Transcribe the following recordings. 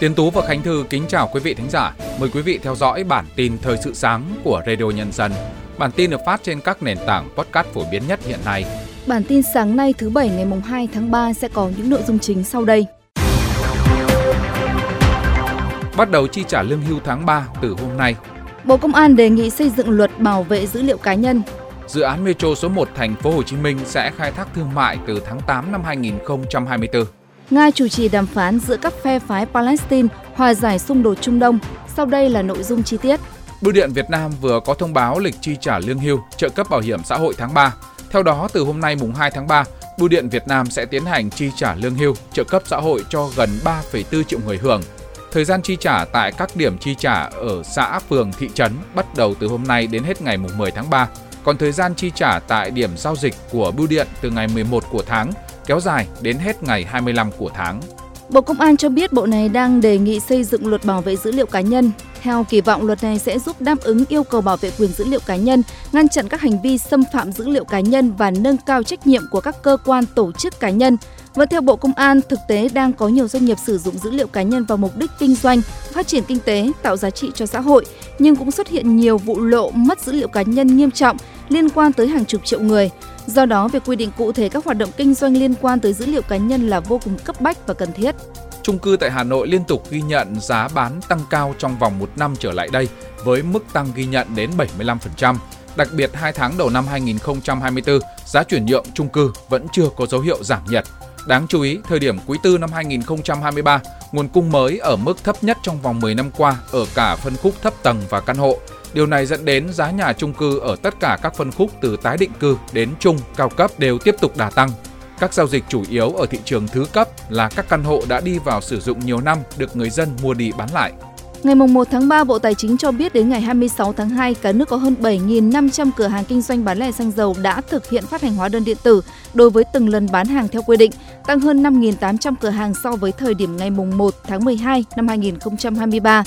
Tiến Tú và Khánh Thư kính chào quý vị thính giả. Mời quý vị theo dõi bản tin thời sự sáng của Radio Nhân dân. Bản tin được phát trên các nền tảng podcast phổ biến nhất hiện nay. Bản tin sáng nay thứ Bảy ngày 2 tháng 3 sẽ có những nội dung chính sau đây. Bắt đầu chi trả lương hưu tháng 3 từ hôm nay. Bộ Công an đề nghị xây dựng luật bảo vệ dữ liệu cá nhân. Dự án Metro số 1 thành phố Hồ Chí Minh sẽ khai thác thương mại từ tháng 8 năm 2024. Nga chủ trì đàm phán giữa các phe phái Palestine hòa giải xung đột Trung Đông. Sau đây là nội dung chi tiết. Bưu điện Việt Nam vừa có thông báo lịch chi trả lương hưu, trợ cấp bảo hiểm xã hội tháng 3. Theo đó, từ hôm nay mùng 2 tháng 3, Bưu điện Việt Nam sẽ tiến hành chi trả lương hưu, trợ cấp xã hội cho gần 3,4 triệu người hưởng. Thời gian chi trả tại các điểm chi trả ở xã, phường, thị trấn bắt đầu từ hôm nay đến hết ngày mùng 10 tháng 3. Còn thời gian chi trả tại điểm giao dịch của bưu điện từ ngày 11 của tháng kéo dài đến hết ngày 25 của tháng. Bộ Công an cho biết bộ này đang đề nghị xây dựng luật bảo vệ dữ liệu cá nhân. Theo kỳ vọng, luật này sẽ giúp đáp ứng yêu cầu bảo vệ quyền dữ liệu cá nhân, ngăn chặn các hành vi xâm phạm dữ liệu cá nhân và nâng cao trách nhiệm của các cơ quan tổ chức cá nhân. Và theo Bộ Công an, thực tế đang có nhiều doanh nghiệp sử dụng dữ liệu cá nhân vào mục đích kinh doanh, phát triển kinh tế, tạo giá trị cho xã hội, nhưng cũng xuất hiện nhiều vụ lộ mất dữ liệu cá nhân nghiêm trọng liên quan tới hàng chục triệu người. Do đó, việc quy định cụ thể các hoạt động kinh doanh liên quan tới dữ liệu cá nhân là vô cùng cấp bách và cần thiết. Trung cư tại Hà Nội liên tục ghi nhận giá bán tăng cao trong vòng một năm trở lại đây, với mức tăng ghi nhận đến 75%. Đặc biệt, hai tháng đầu năm 2024, giá chuyển nhượng trung cư vẫn chưa có dấu hiệu giảm nhiệt. Đáng chú ý, thời điểm quý tư năm 2023, nguồn cung mới ở mức thấp nhất trong vòng 10 năm qua ở cả phân khúc thấp tầng và căn hộ. Điều này dẫn đến giá nhà trung cư ở tất cả các phân khúc từ tái định cư đến trung, cao cấp đều tiếp tục đà tăng. Các giao dịch chủ yếu ở thị trường thứ cấp là các căn hộ đã đi vào sử dụng nhiều năm được người dân mua đi bán lại. Ngày 1 tháng 3, Bộ Tài chính cho biết đến ngày 26 tháng 2, cả nước có hơn 7.500 cửa hàng kinh doanh bán lẻ xăng dầu đã thực hiện phát hành hóa đơn điện tử đối với từng lần bán hàng theo quy định, tăng hơn 5.800 cửa hàng so với thời điểm ngày 1 tháng 12 năm 2023.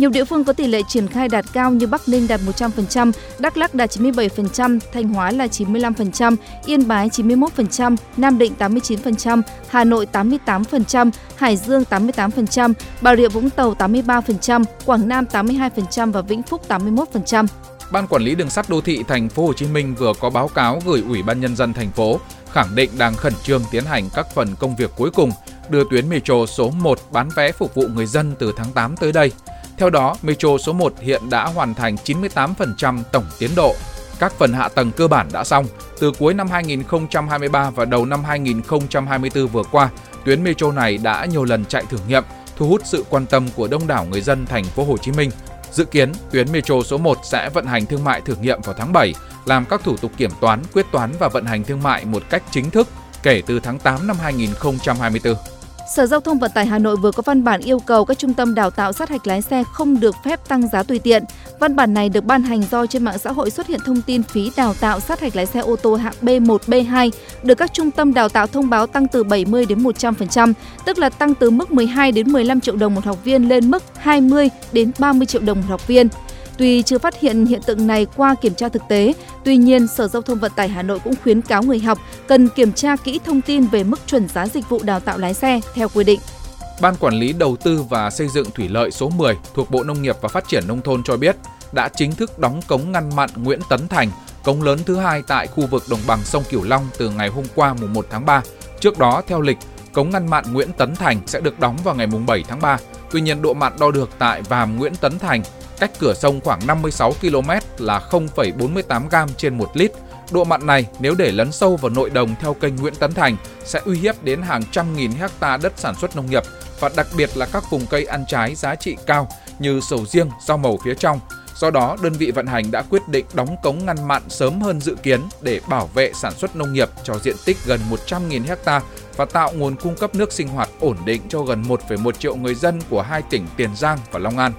Nhiều địa phương có tỷ lệ triển khai đạt cao như Bắc Ninh đạt 100%, Đắk Lắk đạt 97%, Thanh Hóa là 95%, Yên Bái 91%, Nam Định 89%, Hà Nội 88%, Hải Dương 88%, Bà Rịa Vũng Tàu 83%, Quảng Nam 82% và Vĩnh Phúc 81%. Ban quản lý đường sắt đô thị thành phố Hồ Chí Minh vừa có báo cáo gửi Ủy ban nhân dân thành phố khẳng định đang khẩn trương tiến hành các phần công việc cuối cùng đưa tuyến metro số 1 bán vé phục vụ người dân từ tháng 8 tới đây. Theo đó, Metro số 1 hiện đã hoàn thành 98% tổng tiến độ. Các phần hạ tầng cơ bản đã xong. Từ cuối năm 2023 và đầu năm 2024 vừa qua, tuyến metro này đã nhiều lần chạy thử nghiệm, thu hút sự quan tâm của đông đảo người dân thành phố Hồ Chí Minh. Dự kiến, tuyến metro số 1 sẽ vận hành thương mại thử nghiệm vào tháng 7, làm các thủ tục kiểm toán, quyết toán và vận hành thương mại một cách chính thức kể từ tháng 8 năm 2024. Sở Giao thông Vận tải Hà Nội vừa có văn bản yêu cầu các trung tâm đào tạo sát hạch lái xe không được phép tăng giá tùy tiện. Văn bản này được ban hành do trên mạng xã hội xuất hiện thông tin phí đào tạo sát hạch lái xe ô tô hạng B1, B2 được các trung tâm đào tạo thông báo tăng từ 70 đến 100%, tức là tăng từ mức 12 đến 15 triệu đồng một học viên lên mức 20 đến 30 triệu đồng một học viên. Tuy chưa phát hiện hiện tượng này qua kiểm tra thực tế, tuy nhiên Sở Giao thông Vận tải Hà Nội cũng khuyến cáo người học cần kiểm tra kỹ thông tin về mức chuẩn giá dịch vụ đào tạo lái xe theo quy định. Ban Quản lý Đầu tư và Xây dựng Thủy lợi số 10 thuộc Bộ Nông nghiệp và Phát triển Nông thôn cho biết đã chính thức đóng cống ngăn mặn Nguyễn Tấn Thành, cống lớn thứ hai tại khu vực đồng bằng sông Cửu Long từ ngày hôm qua mùng 1 tháng 3. Trước đó, theo lịch, cống ngăn mặn Nguyễn Tấn Thành sẽ được đóng vào ngày mùng 7 tháng 3. Tuy nhiên, độ mặn đo được tại Vàm Nguyễn Tấn Thành cách cửa sông khoảng 56 km là 0,48 gram trên 1 lít. Độ mặn này nếu để lấn sâu vào nội đồng theo kênh Nguyễn Tấn Thành sẽ uy hiếp đến hàng trăm nghìn hecta đất sản xuất nông nghiệp và đặc biệt là các vùng cây ăn trái giá trị cao như sầu riêng, rau màu phía trong. Do đó, đơn vị vận hành đã quyết định đóng cống ngăn mặn sớm hơn dự kiến để bảo vệ sản xuất nông nghiệp cho diện tích gần 100.000 hecta và tạo nguồn cung cấp nước sinh hoạt ổn định cho gần 1,1 triệu người dân của hai tỉnh Tiền Giang và Long An.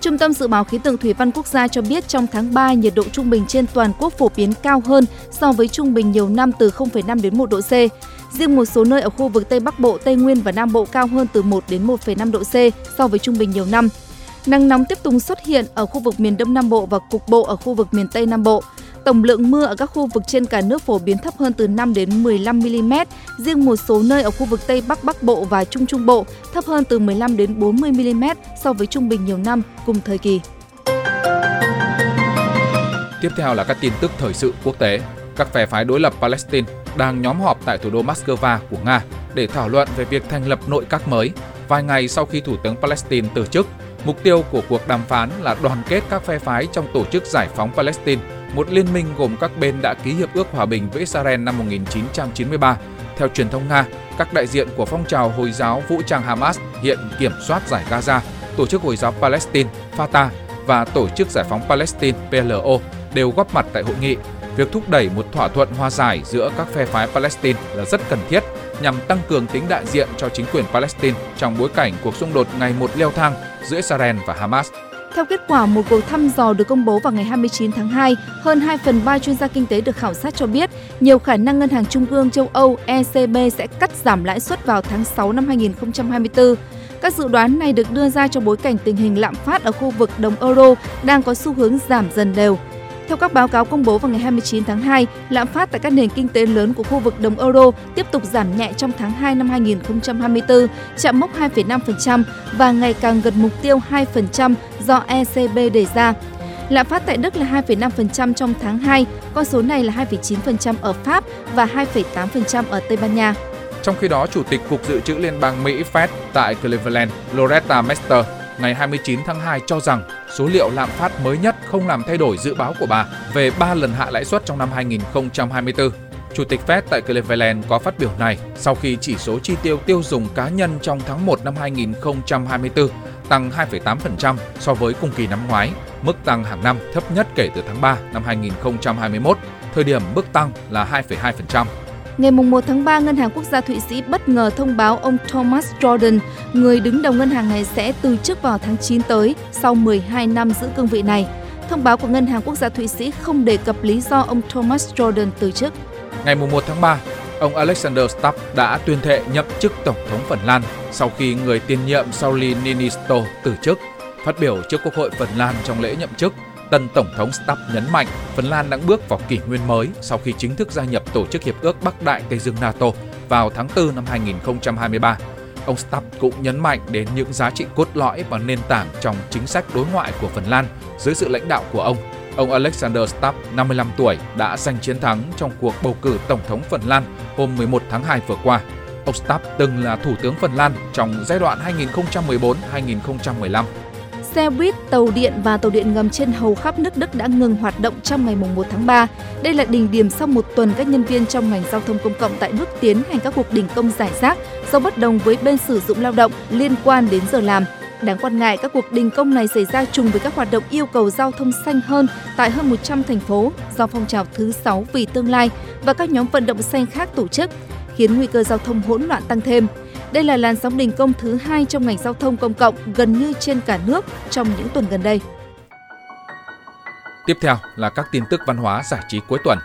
Trung tâm Dự báo Khí tượng Thủy văn Quốc gia cho biết trong tháng 3, nhiệt độ trung bình trên toàn quốc phổ biến cao hơn so với trung bình nhiều năm từ 0,5 đến 1 độ C. Riêng một số nơi ở khu vực Tây Bắc Bộ, Tây Nguyên và Nam Bộ cao hơn từ 1 đến 1,5 độ C so với trung bình nhiều năm. Nắng nóng tiếp tục xuất hiện ở khu vực miền Đông Nam Bộ và cục bộ ở khu vực miền Tây Nam Bộ. Tổng lượng mưa ở các khu vực trên cả nước phổ biến thấp hơn từ 5 đến 15 mm, riêng một số nơi ở khu vực Tây Bắc Bắc Bộ và Trung Trung Bộ thấp hơn từ 15 đến 40 mm so với trung bình nhiều năm cùng thời kỳ. Tiếp theo là các tin tức thời sự quốc tế. Các phe phái đối lập Palestine đang nhóm họp tại thủ đô Moscow của Nga để thảo luận về việc thành lập nội các mới, vài ngày sau khi Thủ tướng Palestine từ chức. Mục tiêu của cuộc đàm phán là đoàn kết các phe phái trong tổ chức giải phóng Palestine, một liên minh gồm các bên đã ký hiệp ước hòa bình với Israel năm 1993. Theo truyền thông Nga, các đại diện của phong trào Hồi giáo vũ trang Hamas hiện kiểm soát giải Gaza, Tổ chức Hồi giáo Palestine, Fatah và Tổ chức Giải phóng Palestine PLO đều góp mặt tại hội nghị. Việc thúc đẩy một thỏa thuận hòa giải giữa các phe phái Palestine là rất cần thiết nhằm tăng cường tính đại diện cho chính quyền Palestine trong bối cảnh cuộc xung đột ngày một leo thang giữa Israel và Hamas. Theo kết quả một cuộc thăm dò được công bố vào ngày 29 tháng 2, hơn 2 phần 3 chuyên gia kinh tế được khảo sát cho biết nhiều khả năng Ngân hàng Trung ương châu Âu ECB sẽ cắt giảm lãi suất vào tháng 6 năm 2024. Các dự đoán này được đưa ra trong bối cảnh tình hình lạm phát ở khu vực đồng euro đang có xu hướng giảm dần đều. Theo các báo cáo công bố vào ngày 29 tháng 2, lạm phát tại các nền kinh tế lớn của khu vực đồng euro tiếp tục giảm nhẹ trong tháng 2 năm 2024, chạm mốc 2,5% và ngày càng gần mục tiêu 2% do ECB đề ra. Lạm phát tại Đức là 2,5% trong tháng 2, con số này là 2,9% ở Pháp và 2,8% ở Tây Ban Nha. Trong khi đó, Chủ tịch Cục Dự trữ Liên bang Mỹ Fed tại Cleveland, Loretta Mester, ngày 29 tháng 2 cho rằng số liệu lạm phát mới nhất không làm thay đổi dự báo của bà về 3 lần hạ lãi suất trong năm 2024. Chủ tịch Fed tại Cleveland có phát biểu này sau khi chỉ số chi tiêu tiêu dùng cá nhân trong tháng 1 năm 2024 tăng 2,8% so với cùng kỳ năm ngoái, mức tăng hàng năm thấp nhất kể từ tháng 3 năm 2021, thời điểm mức tăng là 2,2%. Ngày 1 tháng 3, Ngân hàng Quốc gia Thụy Sĩ bất ngờ thông báo ông Thomas Jordan, người đứng đầu ngân hàng này sẽ từ chức vào tháng 9 tới sau 12 năm giữ cương vị này. Thông báo của Ngân hàng Quốc gia Thụy Sĩ không đề cập lý do ông Thomas Jordan từ chức. Ngày 1 tháng 3, ông Alexander Stubb đã tuyên thệ nhậm chức Tổng thống Phần Lan sau khi người tiền nhiệm Sauli Niinisto từ chức. Phát biểu trước Quốc hội Phần Lan trong lễ nhậm chức, Tân Tổng thống Stubb nhấn mạnh Phần Lan đang bước vào kỷ nguyên mới sau khi chính thức gia nhập Tổ chức Hiệp ước Bắc Đại Tây Dương NATO vào tháng 4 năm 2023. Ông Stubb cũng nhấn mạnh đến những giá trị cốt lõi và nền tảng trong chính sách đối ngoại của Phần Lan dưới sự lãnh đạo của ông. Ông Alexander Stubb, 55 tuổi, đã giành chiến thắng trong cuộc bầu cử Tổng thống Phần Lan hôm 11 tháng 2 vừa qua. Ông Stubb từng là Thủ tướng Phần Lan trong giai đoạn 2014-2015 xe buýt, tàu điện và tàu điện ngầm trên hầu khắp nước Đức đã ngừng hoạt động trong ngày 1 tháng 3. Đây là đỉnh điểm sau một tuần các nhân viên trong ngành giao thông công cộng tại nước tiến hành các cuộc đình công giải rác do bất đồng với bên sử dụng lao động liên quan đến giờ làm. Đáng quan ngại, các cuộc đình công này xảy ra trùng với các hoạt động yêu cầu giao thông xanh hơn tại hơn 100 thành phố do phong trào thứ 6 vì tương lai và các nhóm vận động xanh khác tổ chức, khiến nguy cơ giao thông hỗn loạn tăng thêm. Đây là làn sóng đình công thứ hai trong ngành giao thông công cộng gần như trên cả nước trong những tuần gần đây. Tiếp theo là các tin tức văn hóa giải trí cuối tuần.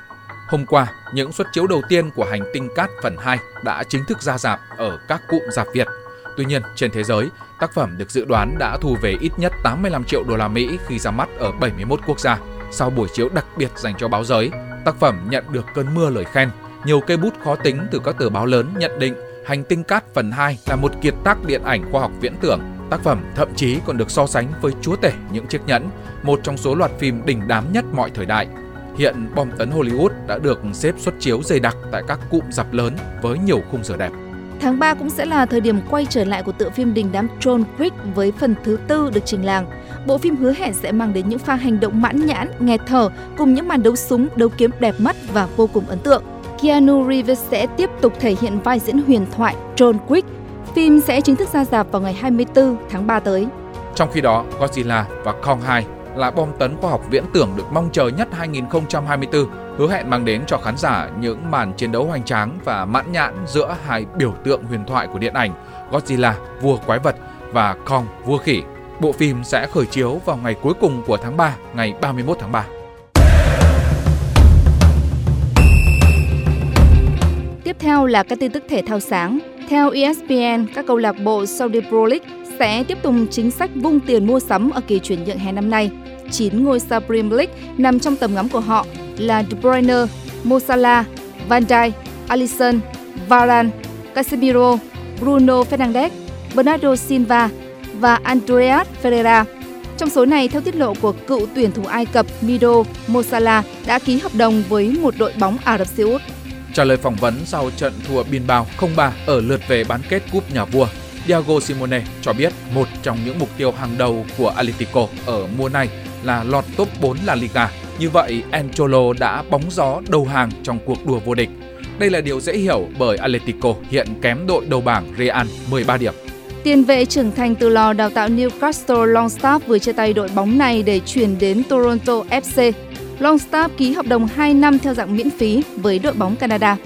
Hôm qua, những suất chiếu đầu tiên của Hành tinh Cát phần 2 đã chính thức ra dạp ở các cụm dạp Việt. Tuy nhiên, trên thế giới, tác phẩm được dự đoán đã thu về ít nhất 85 triệu đô la Mỹ khi ra mắt ở 71 quốc gia. Sau buổi chiếu đặc biệt dành cho báo giới, tác phẩm nhận được cơn mưa lời khen. Nhiều cây bút khó tính từ các tờ báo lớn nhận định Hành tinh cát phần 2 là một kiệt tác điện ảnh khoa học viễn tưởng. Tác phẩm thậm chí còn được so sánh với Chúa tể những chiếc nhẫn, một trong số loạt phim đỉnh đám nhất mọi thời đại. Hiện bom tấn Hollywood đã được xếp xuất chiếu dày đặc tại các cụm dạp lớn với nhiều khung giờ đẹp. Tháng 3 cũng sẽ là thời điểm quay trở lại của tựa phim đình đám John Wick với phần thứ tư được trình làng. Bộ phim hứa hẹn sẽ mang đến những pha hành động mãn nhãn, nghẹt thở cùng những màn đấu súng, đấu kiếm đẹp mắt và vô cùng ấn tượng. Keanu Reeves sẽ tiếp tục thể hiện vai diễn huyền thoại John Wick. Phim sẽ chính thức ra rạp vào ngày 24 tháng 3 tới. Trong khi đó, Godzilla và Kong 2 là bom tấn khoa học viễn tưởng được mong chờ nhất 2024, hứa hẹn mang đến cho khán giả những màn chiến đấu hoành tráng và mãn nhãn giữa hai biểu tượng huyền thoại của điện ảnh Godzilla, vua quái vật và Kong, vua khỉ. Bộ phim sẽ khởi chiếu vào ngày cuối cùng của tháng 3, ngày 31 tháng 3. Theo là các tin tức thể thao sáng. Theo ESPN, các câu lạc bộ Saudi Pro League sẽ tiếp tục chính sách vung tiền mua sắm ở kỳ chuyển nhượng hè năm nay. 9 ngôi sao Premier League nằm trong tầm ngắm của họ là De Bruyne, Mo Salah, Van Dijk, Alisson, Varane, Casemiro, Bruno Fernandes, Bernardo Silva và Andreas Ferreira. Trong số này, theo tiết lộ của cựu tuyển thủ Ai Cập Mido Mosala đã ký hợp đồng với một đội bóng Ả Rập Xê Út. Trả lời phỏng vấn sau trận thua biên bao 0-3 ở lượt về bán kết Cúp Nhà Vua, Diego Simone cho biết một trong những mục tiêu hàng đầu của Atletico ở mùa này là lọt top 4 La Liga. Như vậy, Ancholo đã bóng gió đầu hàng trong cuộc đua vô địch. Đây là điều dễ hiểu bởi Atletico hiện kém đội đầu bảng Real 13 điểm. Tiền vệ trưởng thành từ lò đào tạo Newcastle Longstaff vừa chia tay đội bóng này để chuyển đến Toronto FC. Longstaff ký hợp đồng 2 năm theo dạng miễn phí với đội bóng Canada.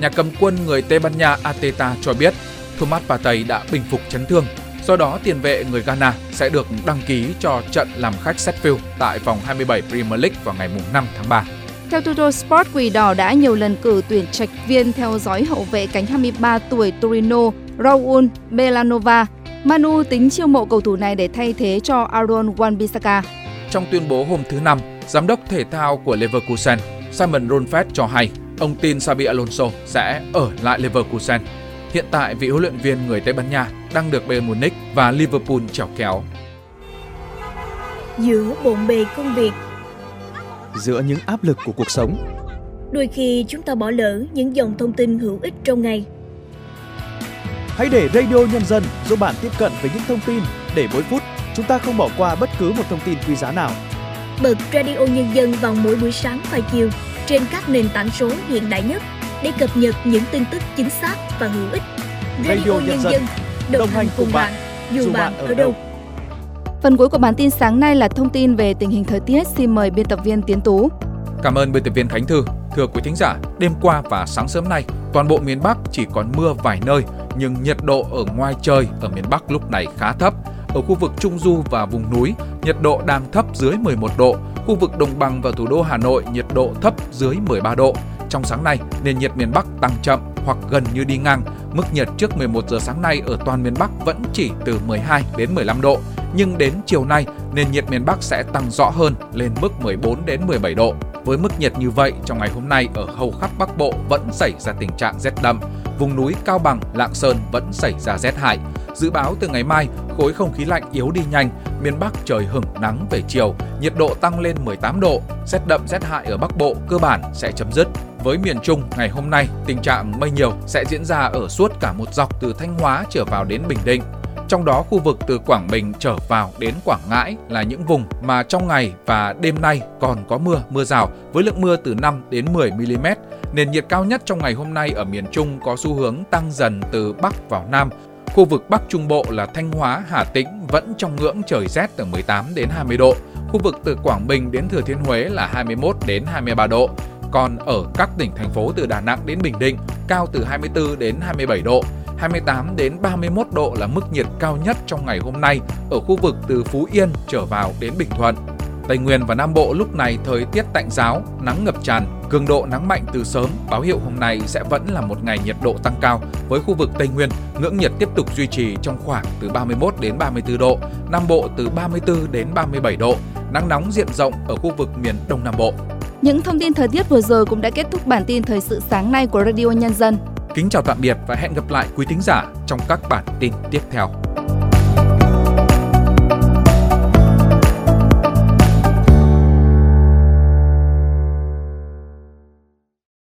Nhà cầm quân người Tây Ban Nha Ateta cho biết Thomas Partey đã bình phục chấn thương. Do đó, tiền vệ người Ghana sẽ được đăng ký cho trận làm khách Sheffield tại vòng 27 Premier League vào ngày 5 tháng 3. Theo Tutto Sport, Quỷ Đỏ đã nhiều lần cử tuyển trạch viên theo dõi hậu vệ cánh 23 tuổi Torino Raul Belanova. Manu tính chiêu mộ cầu thủ này để thay thế cho Aaron Wan-Bissaka. Trong tuyên bố hôm thứ Năm, giám đốc thể thao của Leverkusen Simon Ronfeld cho hay ông tin Xabi Alonso sẽ ở lại Leverkusen. Hiện tại, vị huấn luyện viên người Tây Ban Nha đang được Bayern Munich và Liverpool chèo kéo. Giữa bộn bề công việc, giữa những áp lực của cuộc sống, đôi khi chúng ta bỏ lỡ những dòng thông tin hữu ích trong ngày. Hãy để Radio Nhân dân giúp bạn tiếp cận với những thông tin để mỗi phút chúng ta không bỏ qua bất cứ một thông tin quý giá nào. Bật Radio Nhân dân vào mỗi buổi sáng và chiều trên các nền tảng số hiện đại nhất để cập nhật những tin tức chính xác và hữu ích. Radio, Radio Nhân, dân, đồng, đồng hành cùng bạn, dù bạn ở đâu. Phần cuối của bản tin sáng nay là thông tin về tình hình thời tiết. Xin mời biên tập viên Tiến Tú. Cảm ơn biên tập viên Khánh Thư. Thưa quý thính giả, đêm qua và sáng sớm nay, toàn bộ miền Bắc chỉ còn mưa vài nơi, nhưng nhiệt độ ở ngoài trời ở miền Bắc lúc này khá thấp. Ở khu vực Trung Du và vùng núi, nhiệt độ đang thấp dưới 11 độ. Khu vực Đồng bằng và thủ đô Hà Nội nhiệt độ thấp dưới 13 độ. Trong sáng nay, nền nhiệt miền Bắc tăng chậm hoặc gần như đi ngang. Mức nhiệt trước 11 giờ sáng nay ở toàn miền Bắc vẫn chỉ từ 12 đến 15 độ, nhưng đến chiều nay, nền nhiệt miền Bắc sẽ tăng rõ hơn lên mức 14 đến 17 độ. Với mức nhiệt như vậy, trong ngày hôm nay ở hầu khắp Bắc Bộ vẫn xảy ra tình trạng rét đậm. Vùng núi Cao Bằng, Lạng Sơn vẫn xảy ra rét hại. Dự báo từ ngày mai, khối không khí lạnh yếu đi nhanh, miền Bắc trời hửng nắng về chiều, nhiệt độ tăng lên 18 độ, rét đậm rét hại ở Bắc Bộ cơ bản sẽ chấm dứt. Với miền Trung, ngày hôm nay, tình trạng mây nhiều sẽ diễn ra ở suốt cả một dọc từ Thanh Hóa trở vào đến Bình Định. Trong đó khu vực từ Quảng Bình trở vào đến Quảng Ngãi là những vùng mà trong ngày và đêm nay còn có mưa, mưa rào với lượng mưa từ 5 đến 10 mm. Nền nhiệt cao nhất trong ngày hôm nay ở miền Trung có xu hướng tăng dần từ Bắc vào Nam. Khu vực Bắc Trung Bộ là Thanh Hóa, Hà Tĩnh vẫn trong ngưỡng trời rét từ 18 đến 20 độ. Khu vực từ Quảng Bình đến Thừa Thiên Huế là 21 đến 23 độ. Còn ở các tỉnh thành phố từ Đà Nẵng đến Bình Định cao từ 24 đến 27 độ. 28 đến 31 độ là mức nhiệt cao nhất trong ngày hôm nay ở khu vực từ Phú Yên trở vào đến Bình Thuận. Tây Nguyên và Nam Bộ lúc này thời tiết tạnh giáo, nắng ngập tràn, cường độ nắng mạnh từ sớm, báo hiệu hôm nay sẽ vẫn là một ngày nhiệt độ tăng cao với khu vực Tây Nguyên, ngưỡng nhiệt tiếp tục duy trì trong khoảng từ 31 đến 34 độ, Nam Bộ từ 34 đến 37 độ, nắng nóng diện rộng ở khu vực miền Đông Nam Bộ. Những thông tin thời tiết vừa rồi cũng đã kết thúc bản tin thời sự sáng nay của Radio Nhân dân. Kính chào tạm biệt và hẹn gặp lại quý thính giả trong các bản tin tiếp theo.